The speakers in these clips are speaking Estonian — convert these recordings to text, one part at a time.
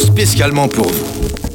Spécialement pour vous.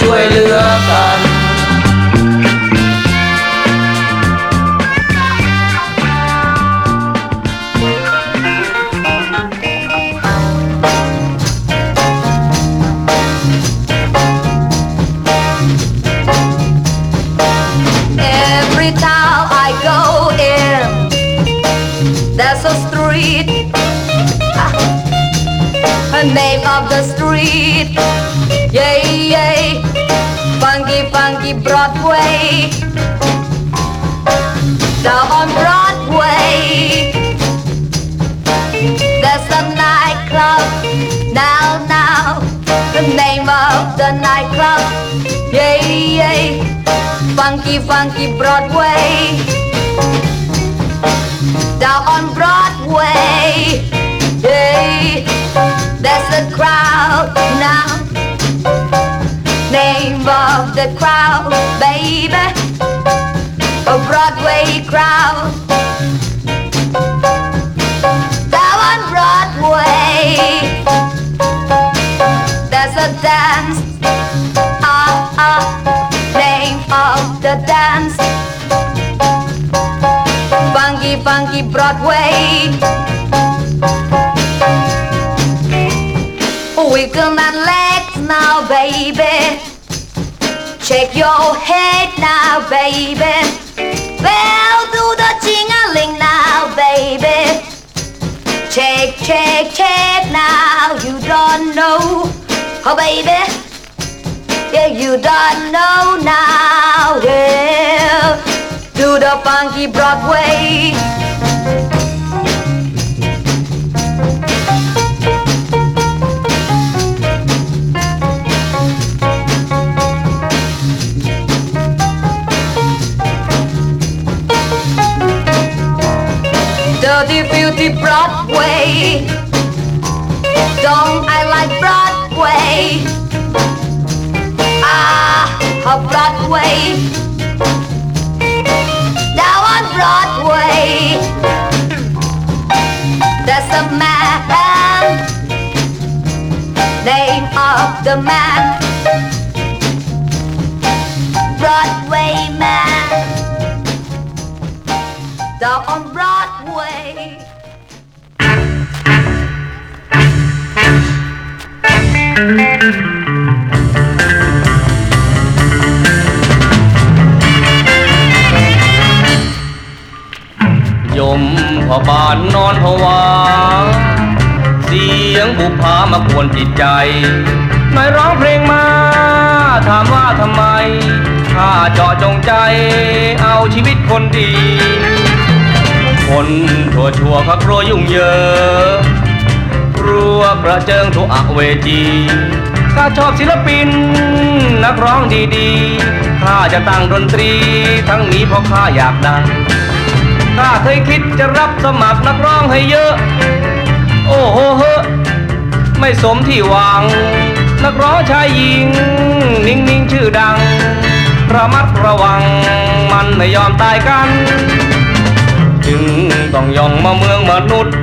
ช่วยเหลือ Wiggle that leg now, baby. Shake your head now, baby. Bell do the jingling now, baby. Check, check, check now. You don't know, oh baby. Yeah, you don't know now. Yeah, do the funky Broadway. Beauty Broadway. Don't I like Broadway? Ah, Broadway. Down on Broadway, there's a man. Name of the man, Broadway man. Down อนผวาเสียงบุพามากวนจิตใจนายร้องเพลงมา ถามว่าทำไมข้าเจาะจงใจเอาชีวิตคนดี คนทั่วชั่วเขากลัวยุ่งเหยิงกลัวประเจิงทุกอเวจีข้าชอบศิลปิน นักร้องดีๆข้าจะตั้งดนตรี ทั้งนี้เพราะข้าอยากดัง ข้าเคยคิดจะรับสมัครนักร้องให้เยอะ โอ้โหเฮอไม่สมที่หวัง นักร้องชายหญิง นิ่งๆชื่อดัง ระมัดระวัง มันไม่ยอมตายกัน จึงต้องย่องมาเมืองมนุษย์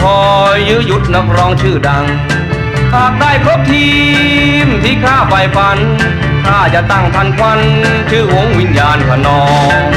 คอยยื้อยุดนักร้องชื่อดัง หากได้ครบทีมที่ข้าใฝ่ฝันข้าจะตั้งทันควันชื่อวงวิญญาณขนอง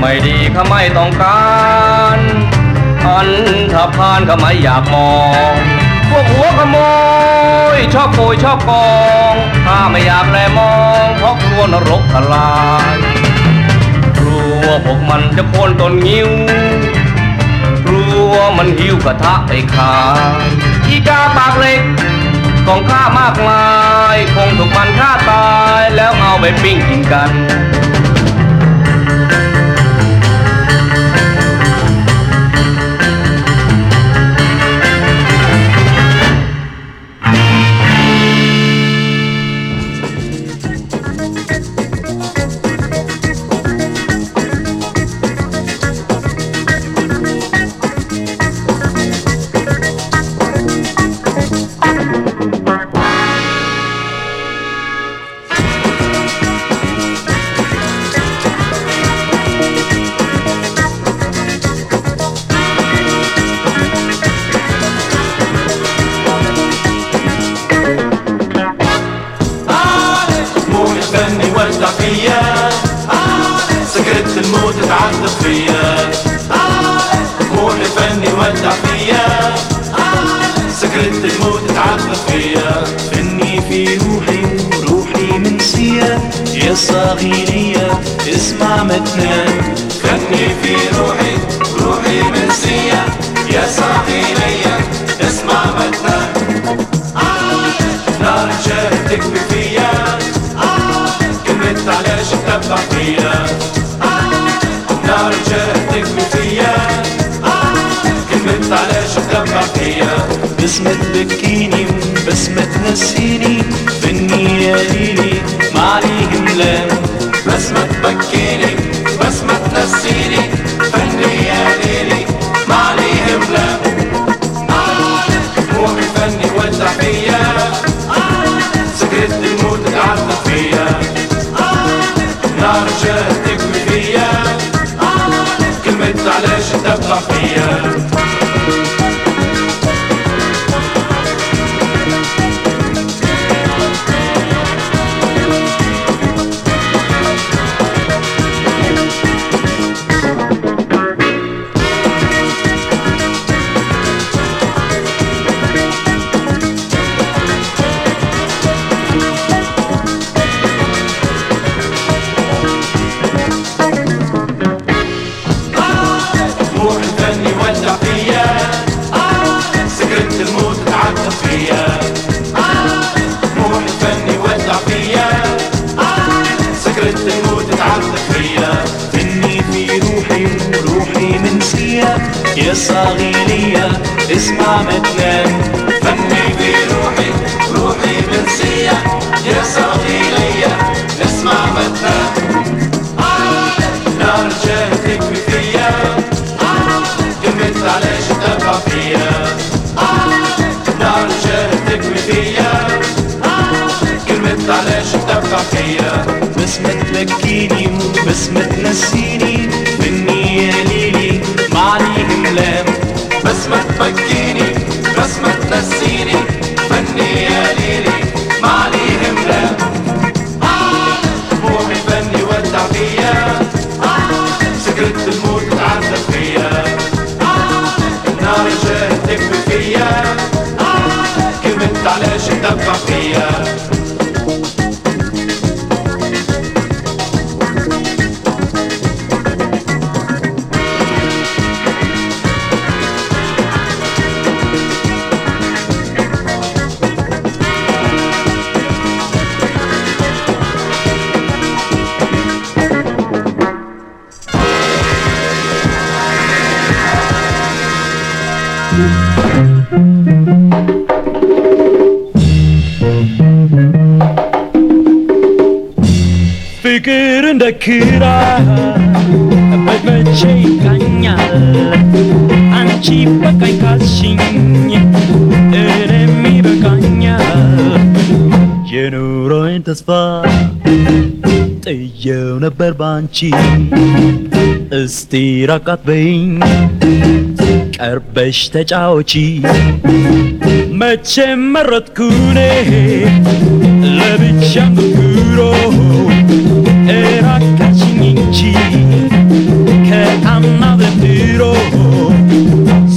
ไม่ดีเขาไม่ต้องการ นถ้าพานเขาไม่อยากมอง พวกหัวขโมย ชอบโกยชอบกอง ข้าไม่อยากแลมอง เพราะกลัวนรกทลายกลัวพวกมันจะโค่นต้นงิ้วกลัวมันหิวกระทะไปขายอีกาปากเล็กของข้ามากมาย คงถูกมันฆ่าตายแล้วเอาไปปิ้งกินกัน እስቲ ራቅ አትበይኝ ቀርበሽ ተጫወቺ መቼም መረጥኩኔ ለብቻም ብኩሮ እራካችኝ እንጂ ከጣማ በድሮ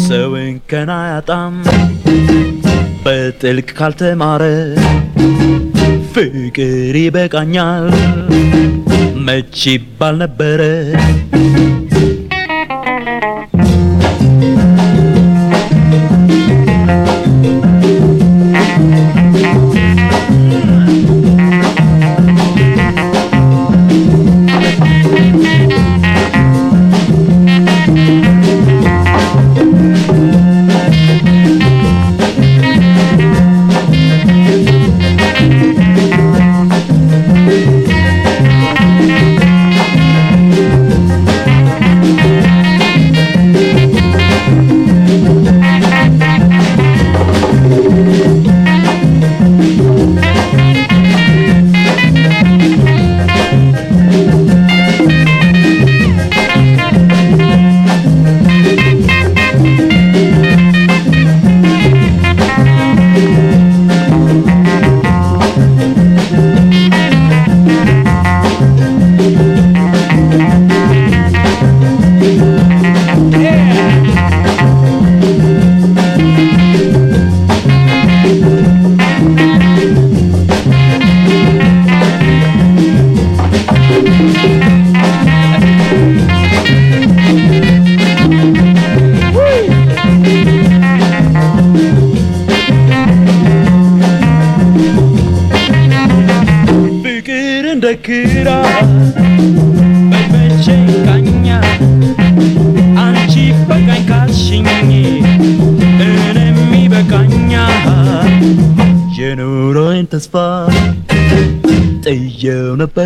ሰውን ከና ያጣም በጥልቅ ካልተማረ ፍቅር ይበቃኛል መች ይባል ነበረ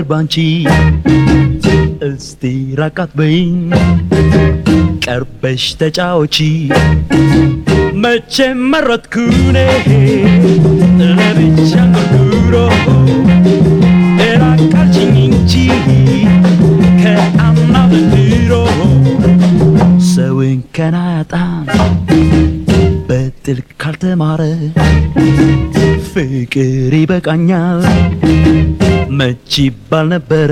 ባንቺ እስቲ ራቃት በይኝ ቀርበሽ ተጫወቺ መቼም መረጥኩኔ ለብቻ ቆርቁሮ ራቃልሽኝ እንጂ ከአምና በድሮ ሰውን ከናያጣም በጥልቅ ካልተማረ ፍቅር ይበቃኛል மச்சி பணபர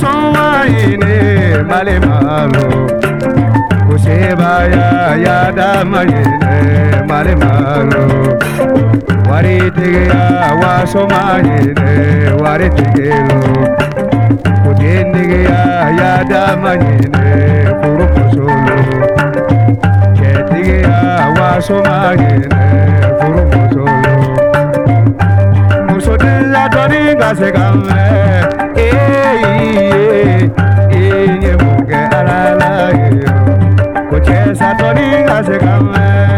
sunwayine malemalo kusebaya yadamayine malemalo waritigiya wasomayine waritigelo kudendigiya yadamayine furukosolo ketigiya wasomayine furukosolo musodilla tori ngasegame ye ye mo ke ala la ye ko che sa to ka me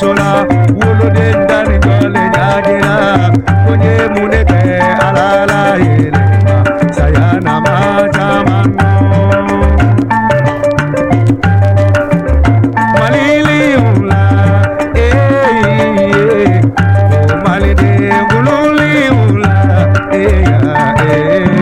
sola wolo wolode ndani gole nyagina kwenye munete alala yelema sayana matamano malili yula eh eh o malide gululi yula eh eh. eh.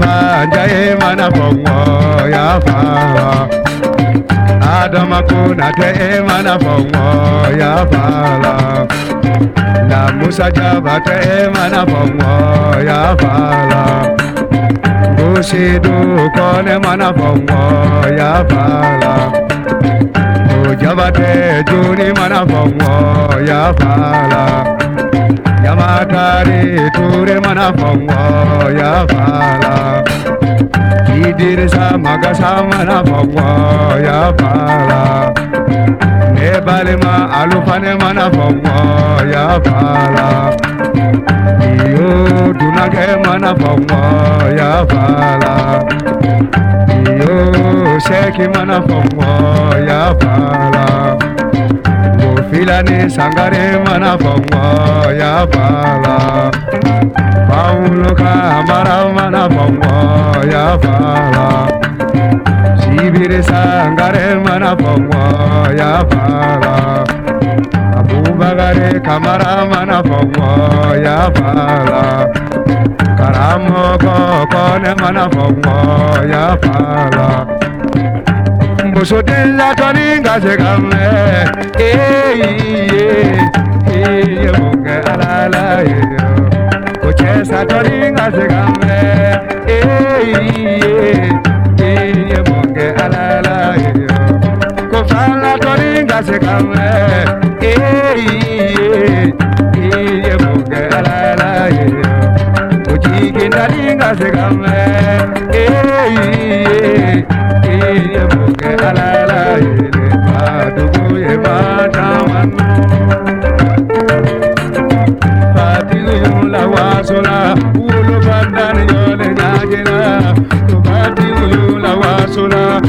fa jaye mana bongo ya fa adama kuna e mana bongo ya fa la te e mana bongo ya fa la bushidu mana bongo ya fa juni mana bongo ya fa yamatari ture mana bongo ya fa Idirisa makasama na fɔnkɔ ya fala ne balima alufane mana fɔnkɔ ya fala iyo dunakɛ mana fɔnkɔ ya fala iyo sɛki mana fɔnkɔ ya fala bofilani sangare mana fɔnkɔ ya fala. Auluka maramana pongwa ya pala. Sibir sangare mana pongwa ya pala. Abubagare kamara mana pongwa ya pala. Karamo kokone mana pongwa ya pala. Mbusudilla toninga sekamle Eyi eh, ye Eyi eh, eh, munge alala ye Esa choringa se gambe Eye Eye bonge alala yo Kofala choringa se gambe Eye Eye bonge alala yo Ochiki nalinga se gambe Eye Eye bonge alala yo Madugu ye mata wanu wasula wolo bandan yole na dajira tubati uyula wasula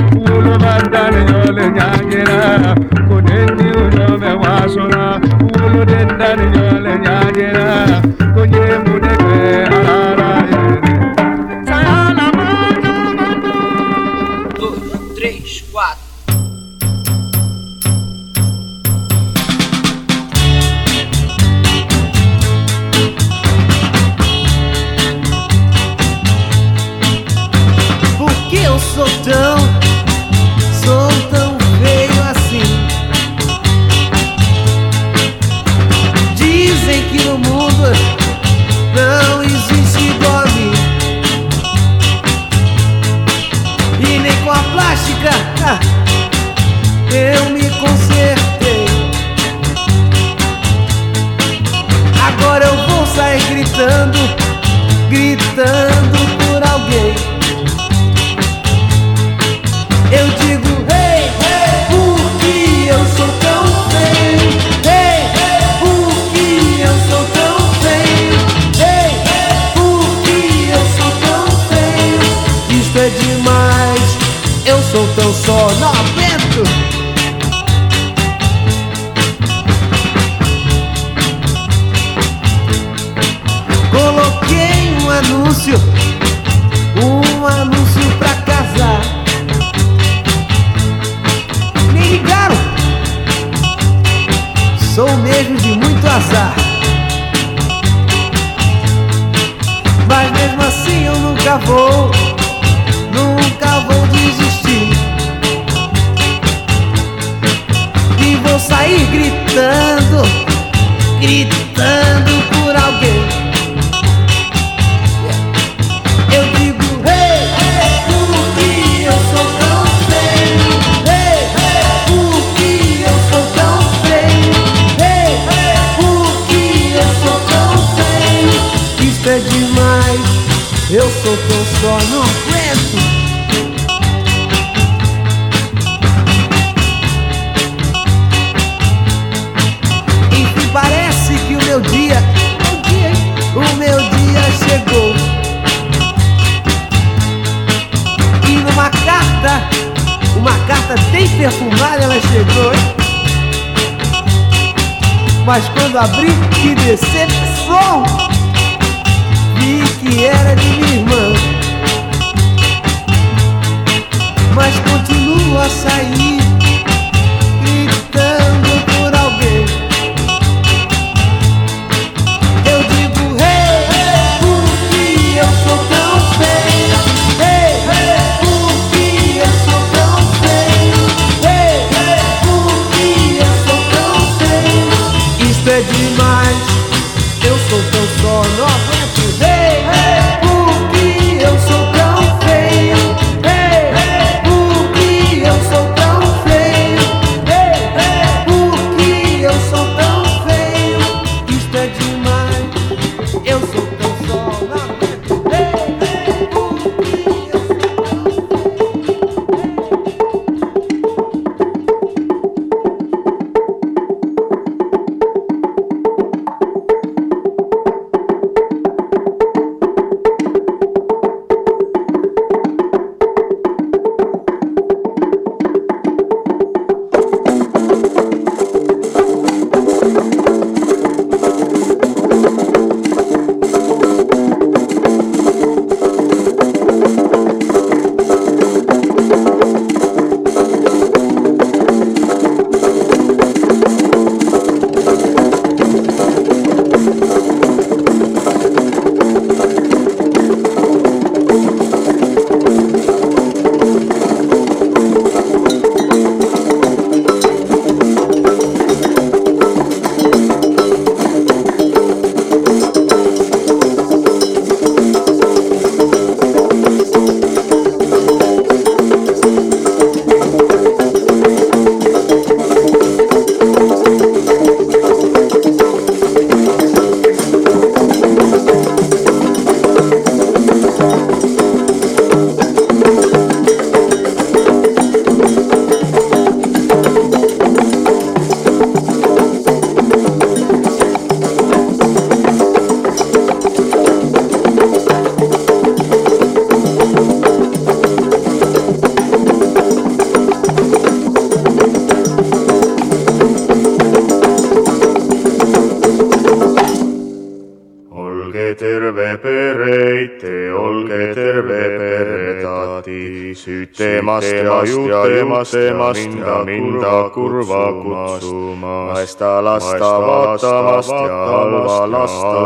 peretati, süütemast ja juutemast minda, minda kurva kutsumas, ta lasta vaatamast ja halva lasta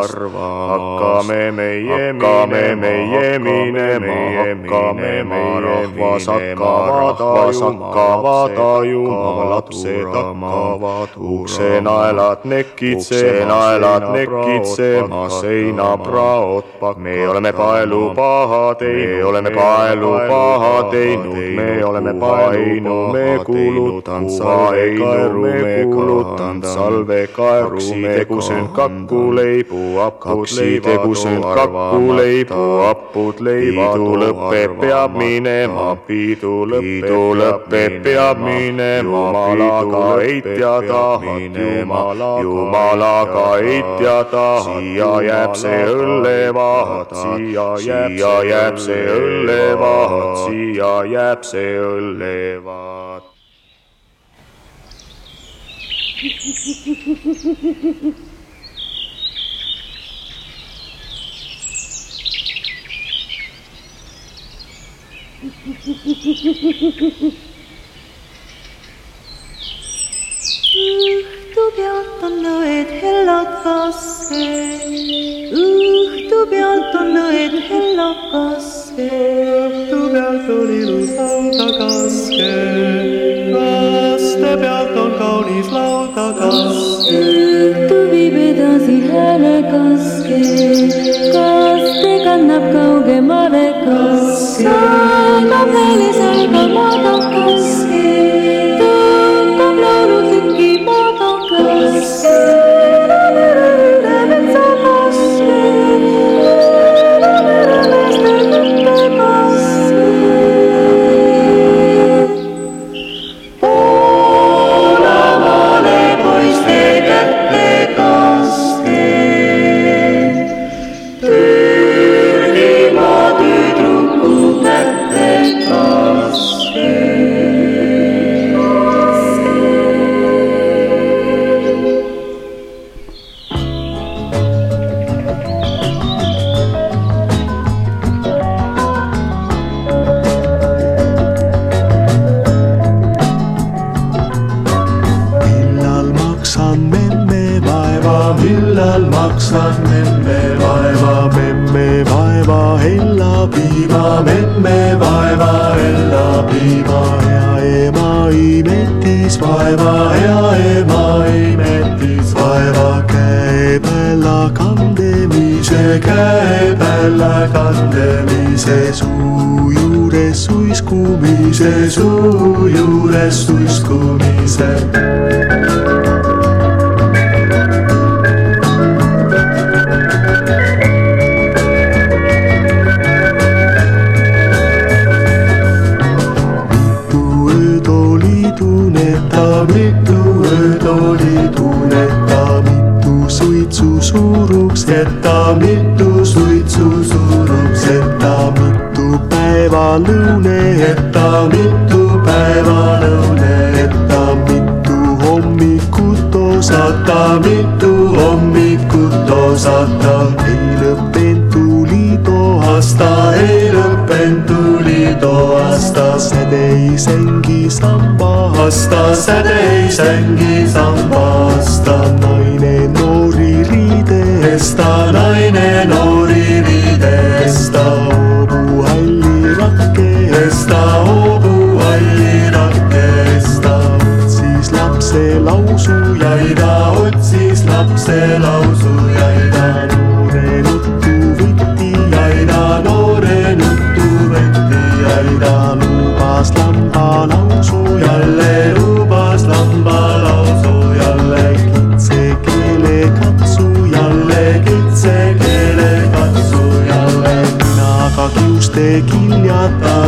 arvama, hakkame meie, hakkame meie minema, hakkame meie rahvas hakkavad, rahvas hakkavad tajuma, lapsed hakkavad uksenaelad nekitsema, nekitsema, seinapraod pakk, me oleme paelu paha teinud, me oleme paelu paha teinud, me oleme paelu, me kulutan salvekaeru, me kulutan salvekaeru, me tegusen kakuleibu, apud apud leivad, pidu lõpeb, peab minema, pidu lõpeb, peab minema, jumalaga heitja tahad, jumala, jumalaga heitja tahad, siia jääb see õllevahat, siia jääb, see õllevahat, siia jääb see õllevahat. õhtu pealt on õed hellad kaske, õhtu pealt on õed hellad kaske, õhtu pealt on ilus lauda kaske, laste pealt on kaunis lauda kaske. õhtu viib edasi hääle kaske, kaste kannab kaugemale kaske, Solo pele, só incomoda un kandemise, käe peale kandemise, suu juures suiskumise, suu juures suiskumise. Jätta, mitu suitsu suuruks jätta, mitu päeva lõune jätta, mitu päeva lõune jätta, mitu hommikut osata, mitu hommikut osata, ei lõppenud tuli too aasta, ei lõppenud tuli too aasta, säde ei sängi samba aasta, säde ei sängi samba aasta, riidesta, naine noori riidesta, hoobu halli rakkesta, hoobu halli rakkesta, otsis lapse lausujaida, otsis lapse lausujaida,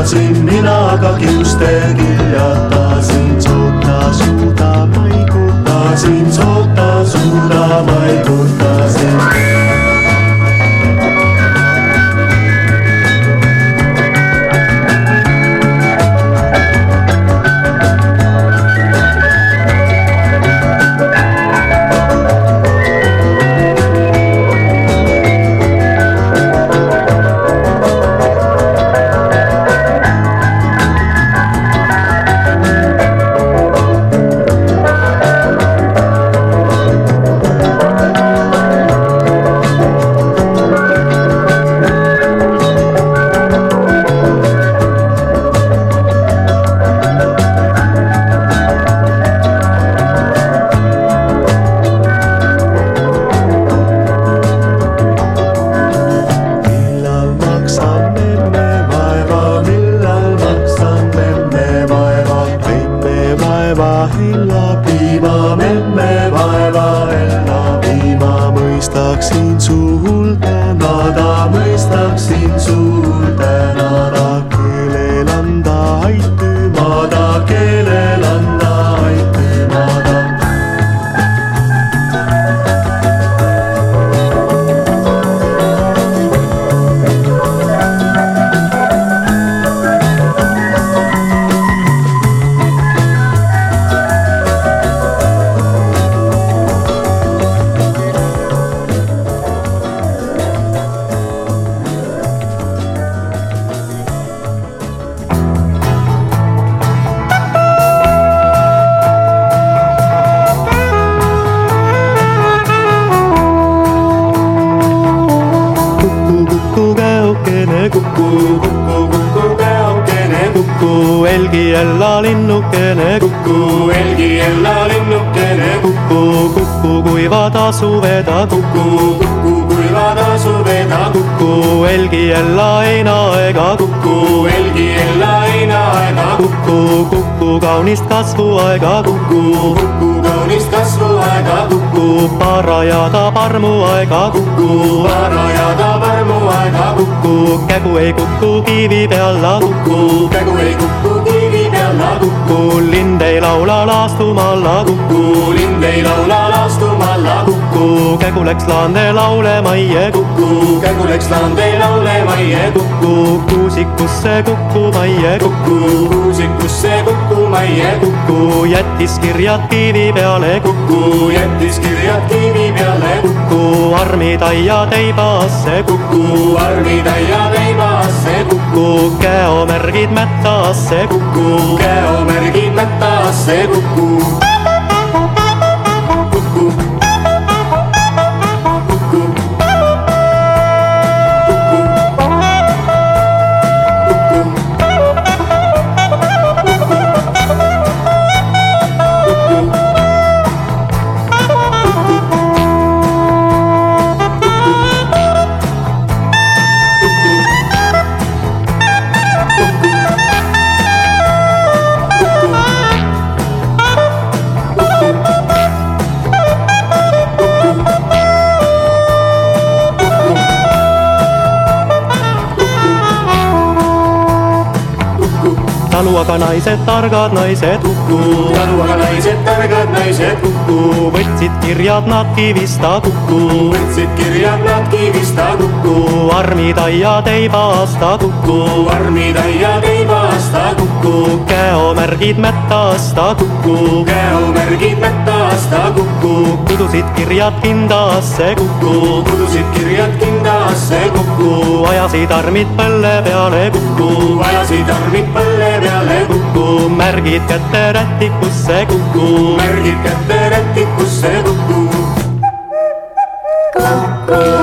kiljatasin, ninaga kiuste kiljatasin, soota suuda maigutasin, soota suuda maigutasin. Jättis kirjad kivi peale, kuku, jättis kirjad kivi peale, kuku, armid aia teibasse, kuku, armid aia teibasse, kuku, käomärgid mättasse, kuku, käomärgid mättasse, kuku. Aga naised, targad naised Kuku. taru aga naised, targad naised Kuku. võtsid kirjad nad kivist ta Kuku. võtsid kirjad nad kivist ta Kuku. armid aiad ei paasta Kuku. armid aiad ei paasta Kuku. käomärgid metas ta Kuku. käomärgid metas ta Kuku. Kudusid kirjad kindasse Kuku. kudusid kirjad kindasse Kuku. ajasid armid põlle peale Kuku. ajasid armid põlle peale Kuku. märgid kätte rätikusse Kuku. märgid kätte rätikusse Kuku. coin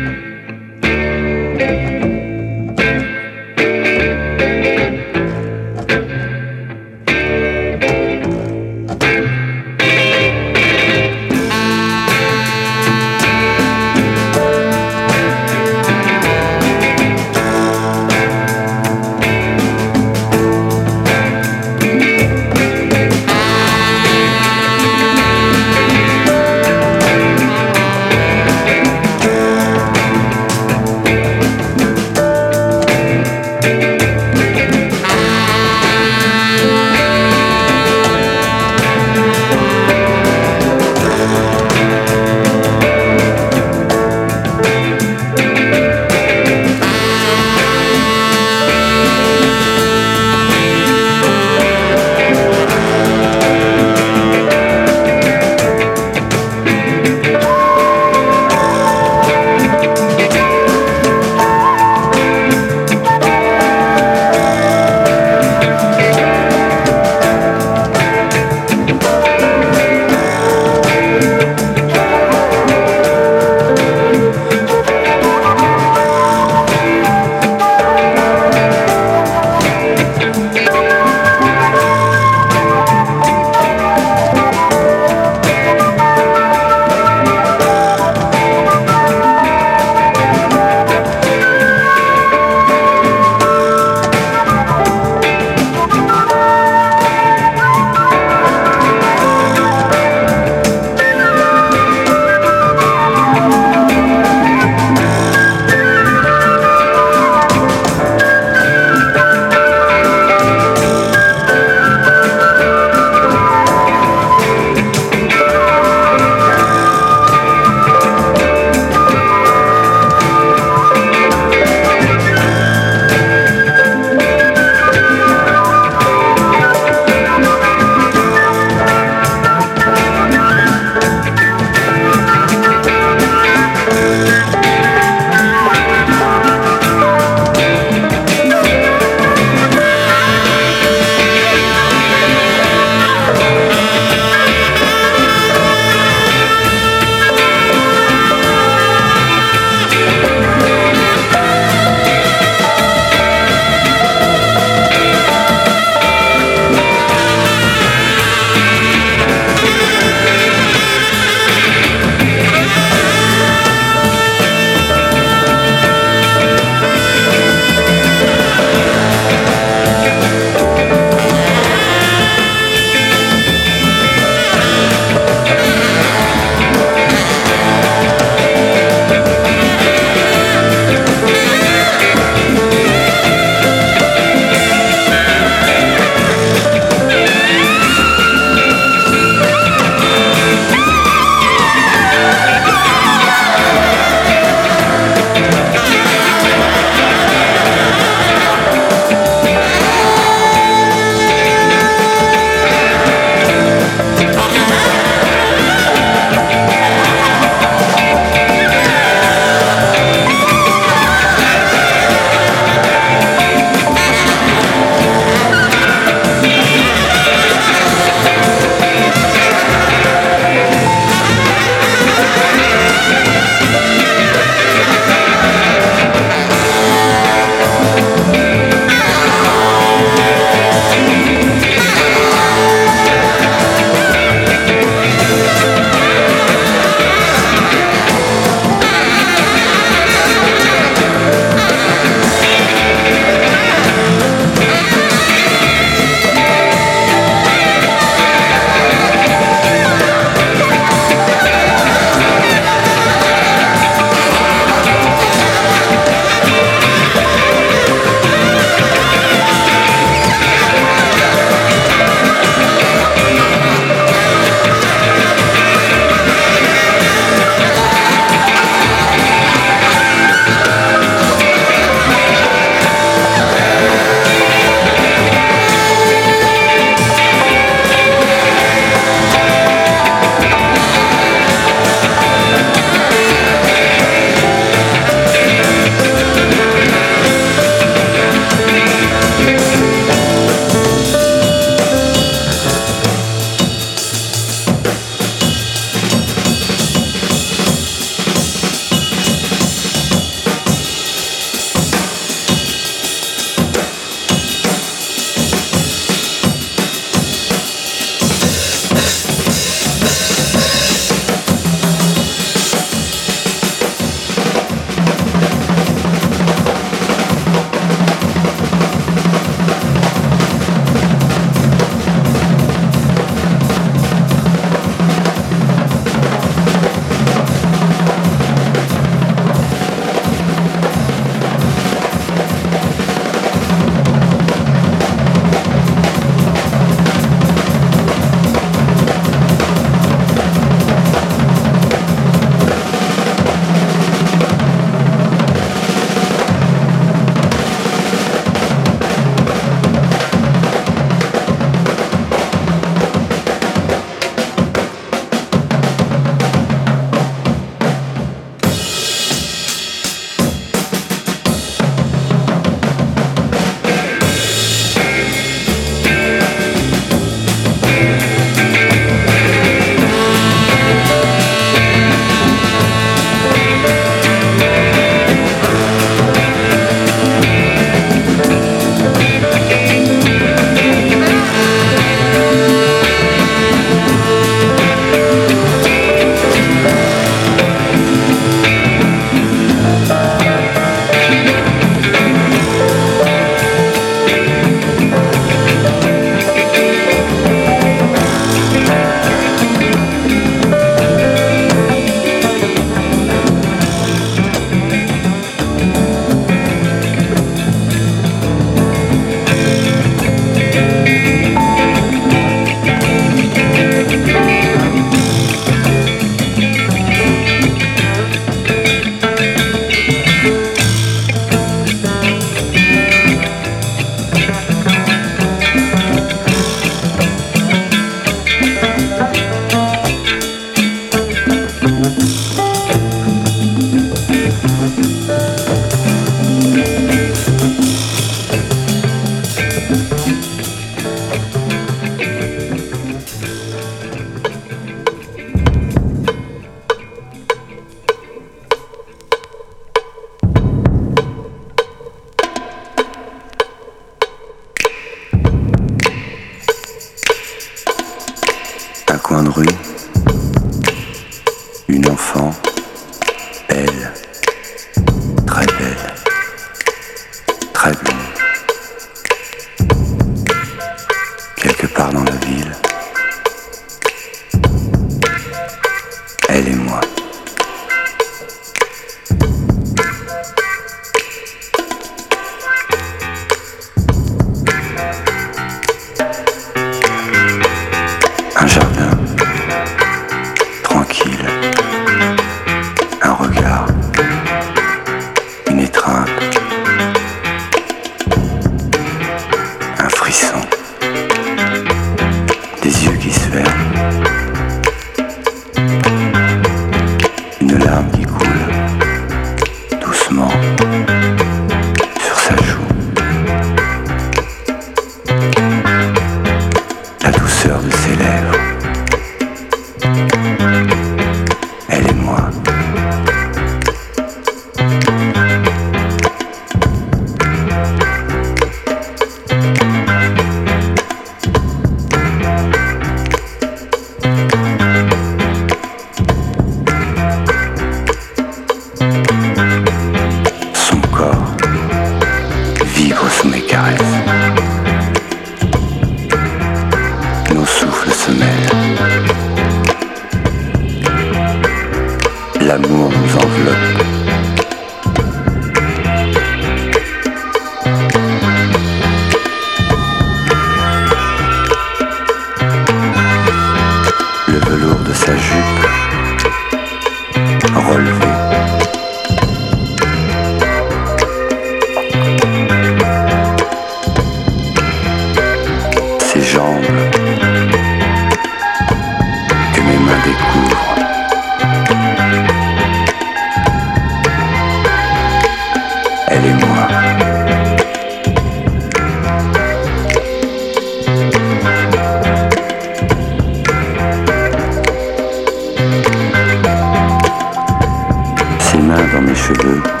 dans mes cheveux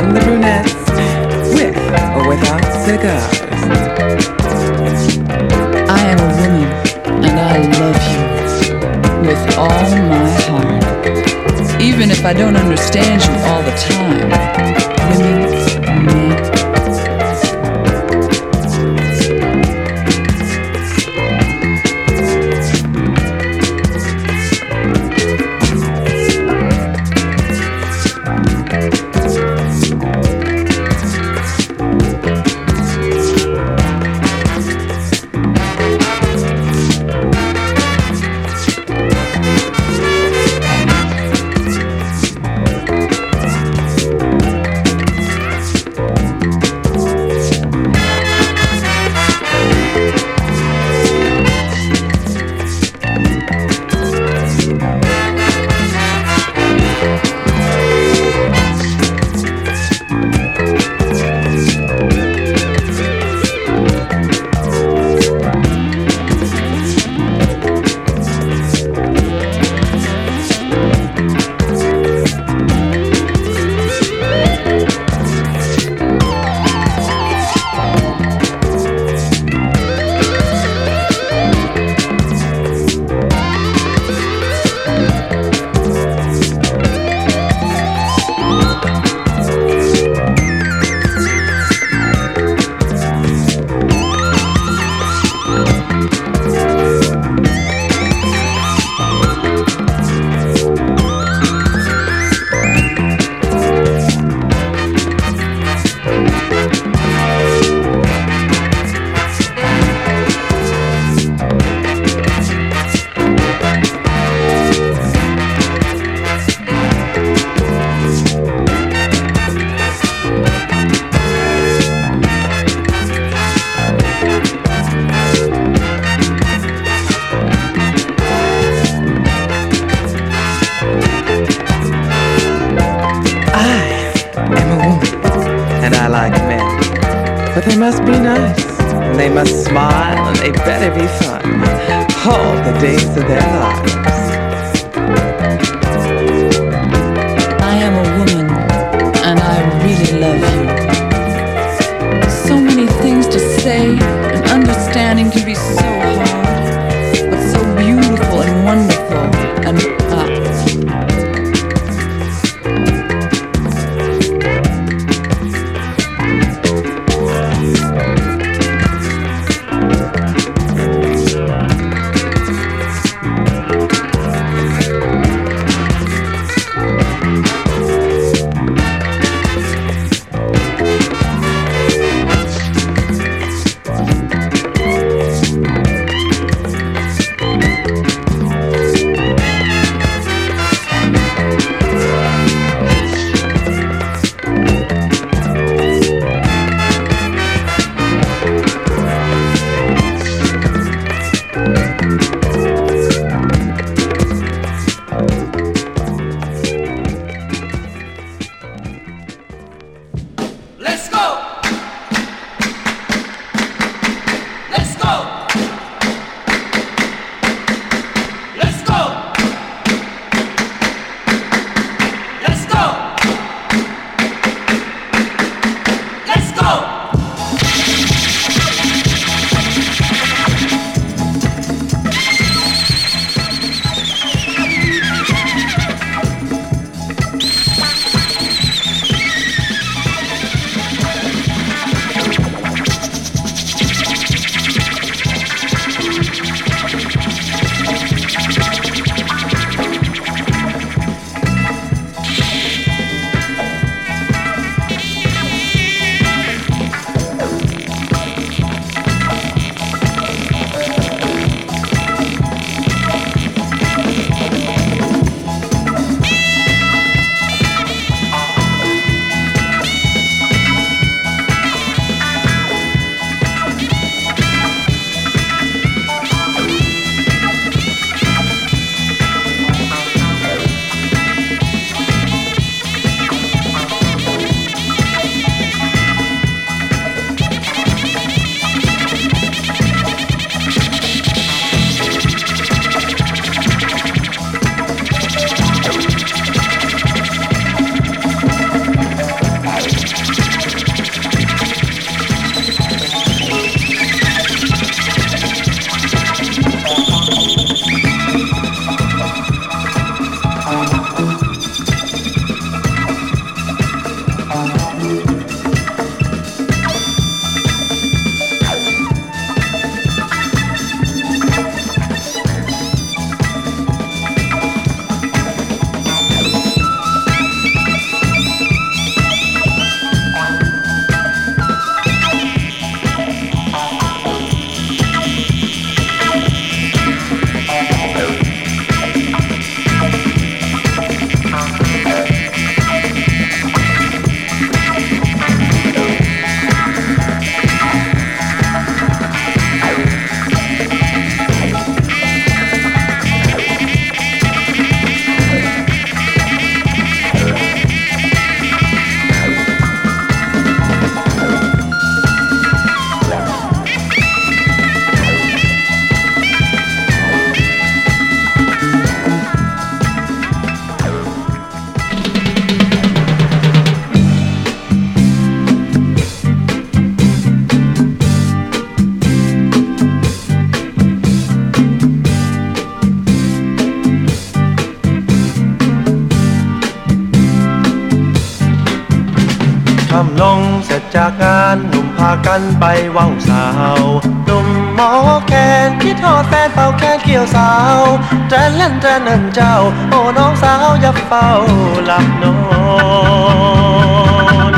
I'm the brunette, with or without cigars. I am a woman, and I love you with all my heart. Even if I don't understand you all the time, women, men, กันไปว่าวสาวหนุ่มหมอแคนคิดทอดแฟนเป่าแคนเกี่ยวสาวแตรนเล่นแตรนเอินเจ้า โอ้น้องสาวอย่าเฝ้าหลับนอน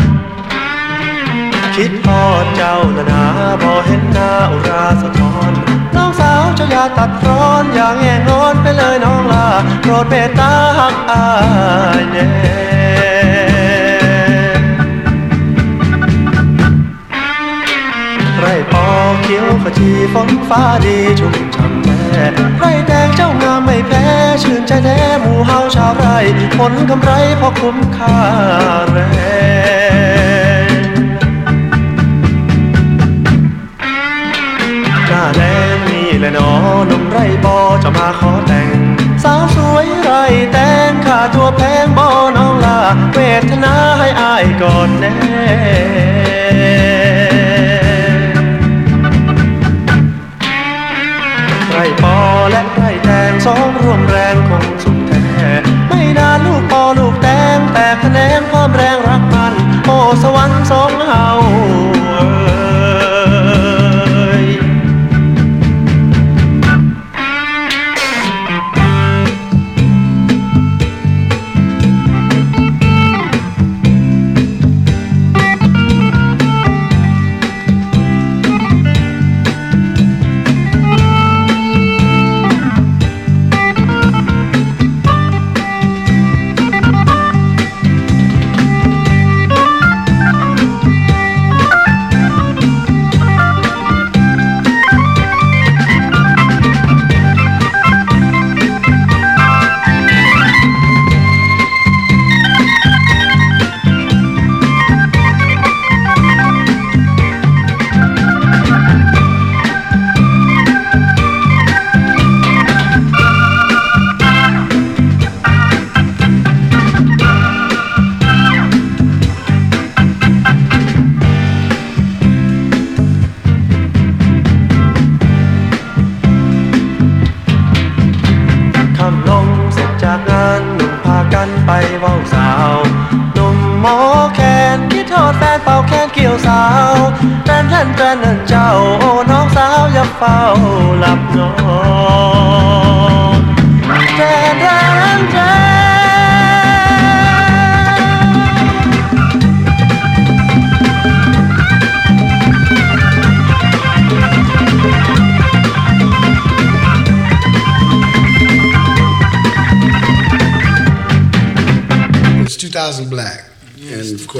คิดพอดเจ้านานาพอเห็นหน้าอุราสะท้อนน้องสาวเจ้าอย่าตัดร้อนอย่างแง่งอนไปเลยน้องลาโปรดเมตตาหักอายแน่ ขียวขจีฝนฟ้าดีชุ่มช่ำแท้ไรแดงเจ้างามไม่แพ้ชื่นใจแท้หมู่เฮาชาวไร่ผลกำไรพอคุ้มค่าแรงหน้าแล้งนี่แหละนอนมไรบอจะมาขอแต่ง สาวสวยไรแต่งค่าตัวแพงบอน้องลาเวทนาให้อายก่อนแน่ รปอและไรแตงสองรวมแรง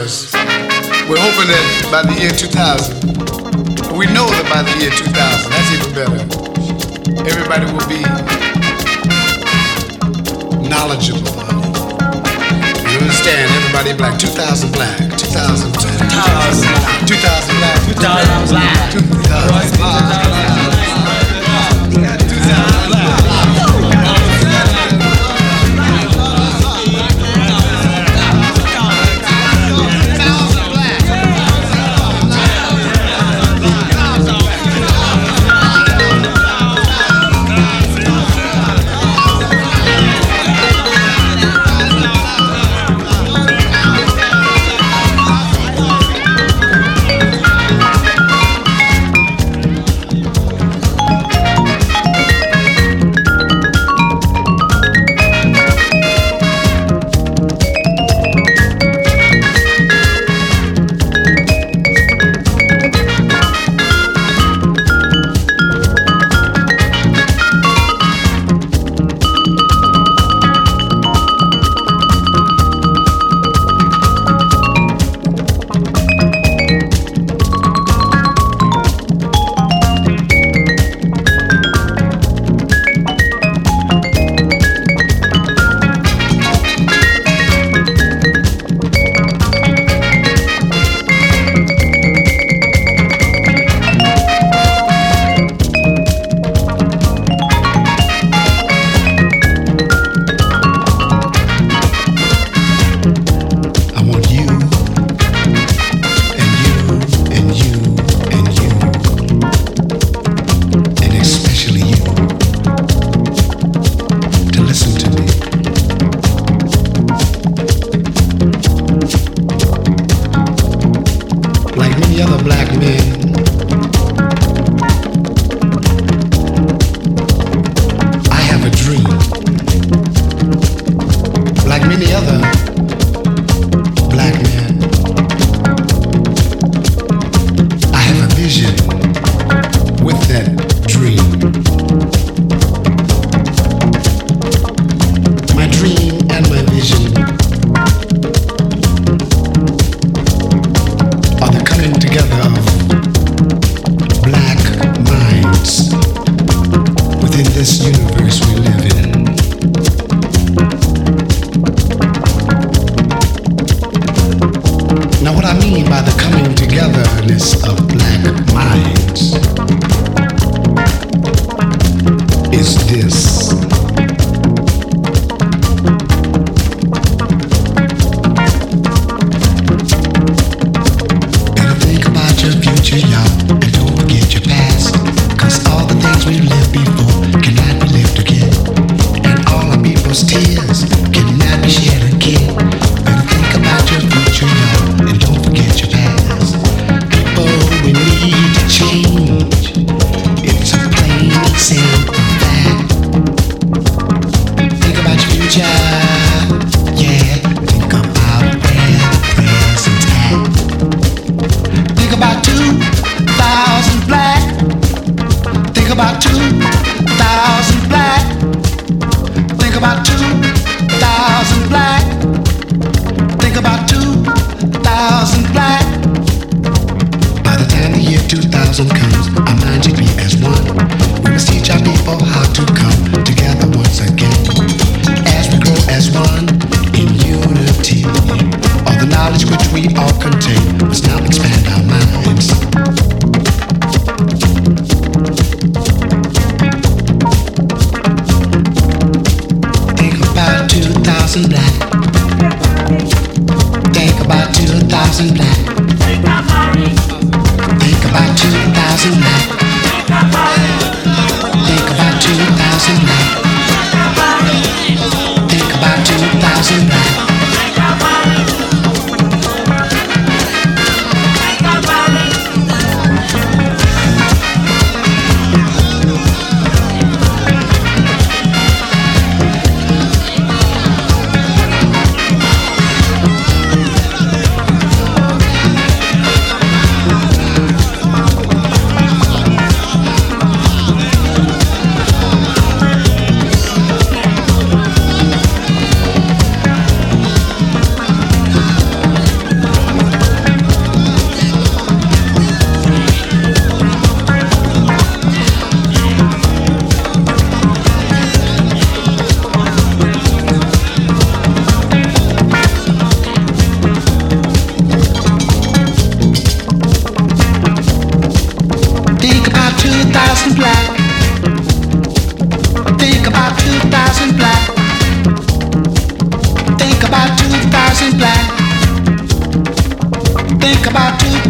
Course, we're hoping that by the year 2000, we know that by the year 2000, that's even better, everybody will be knowledgeable. You understand? Everybody black. 2000 black. 2000 black. 2000 black. 2000 black. 2000 black. future.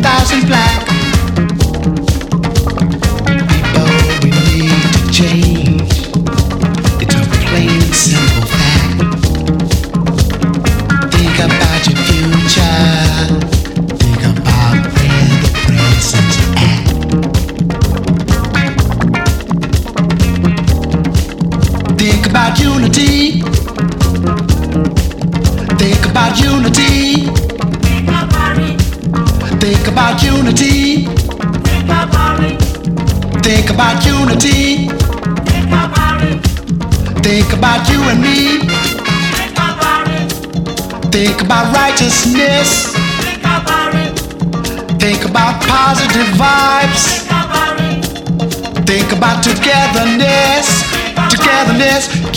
thousand black. eres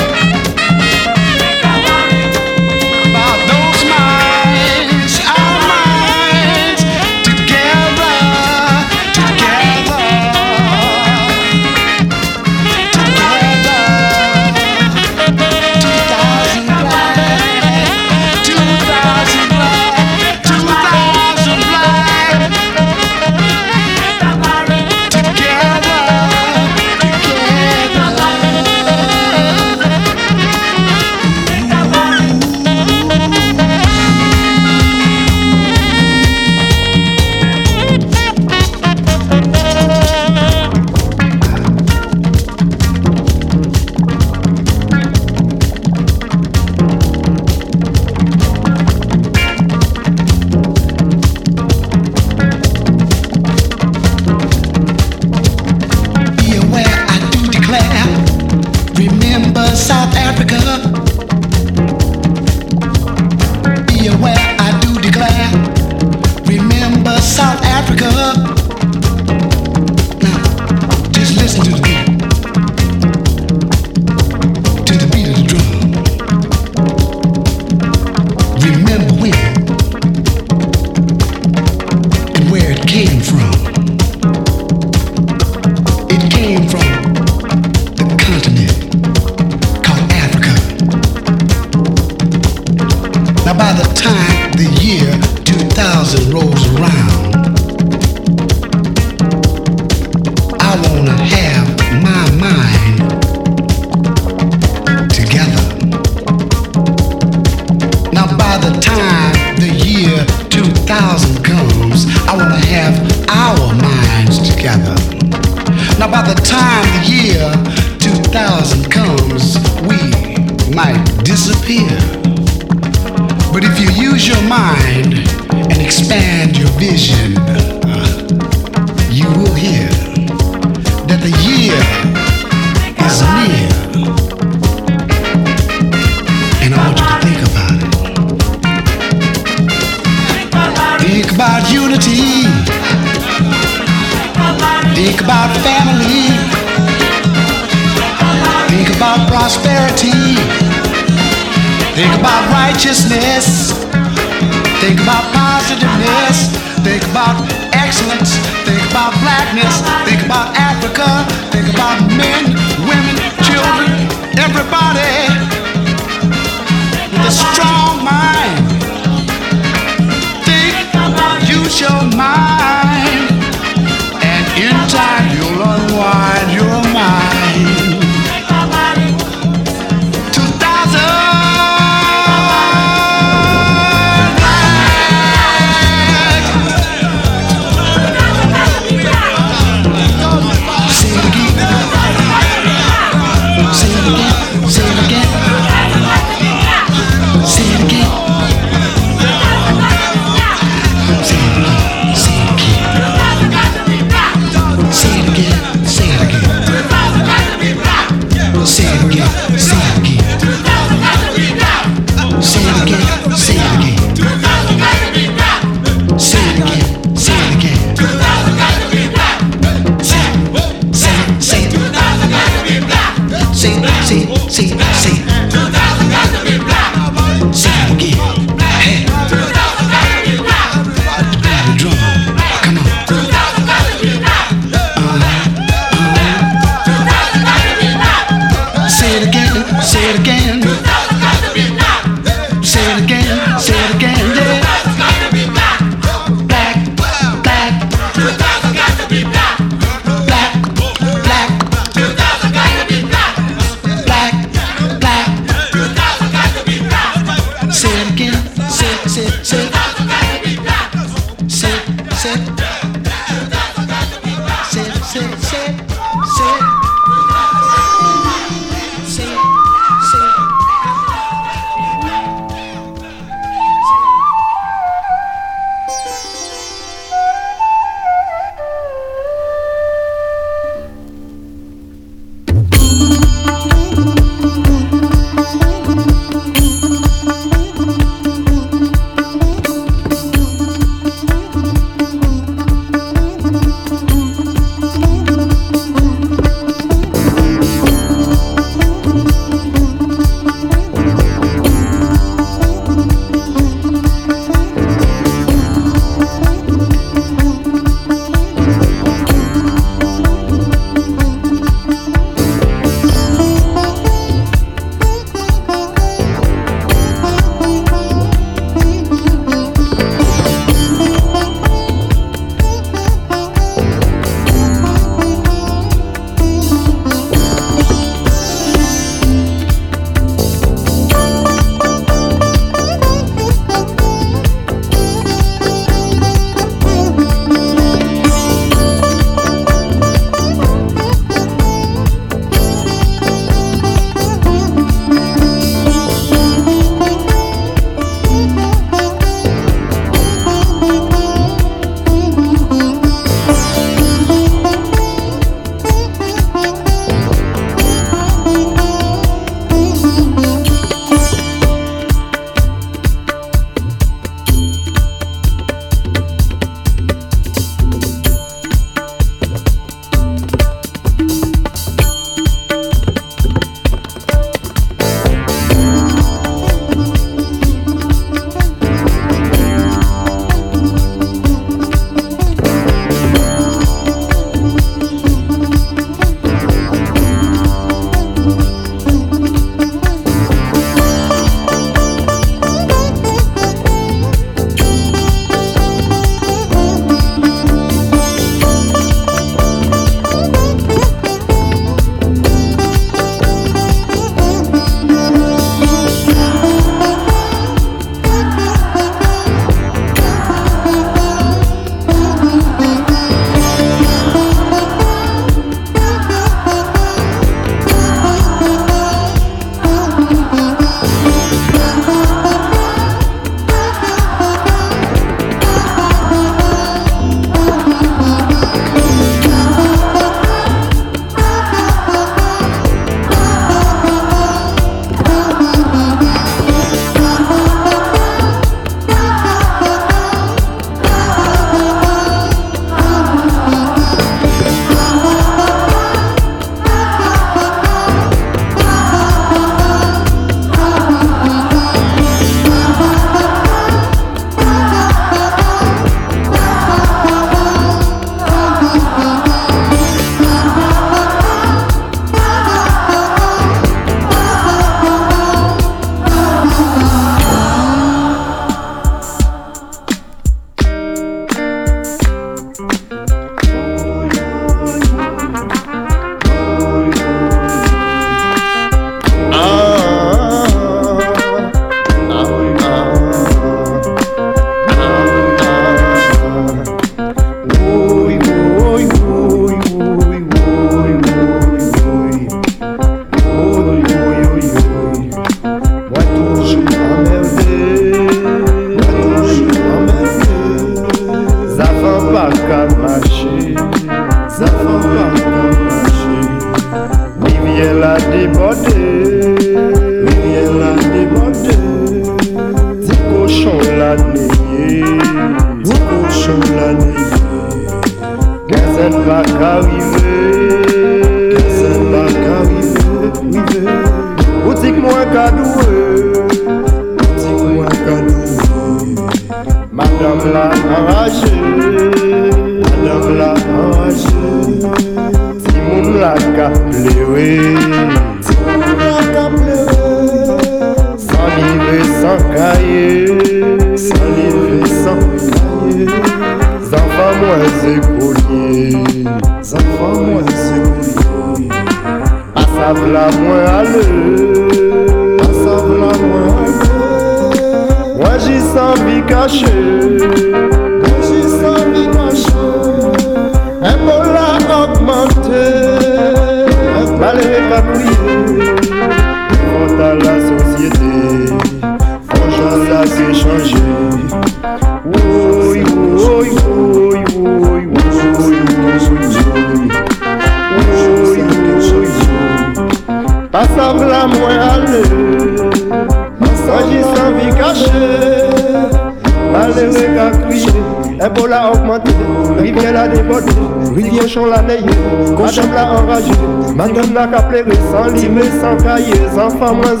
fama, mas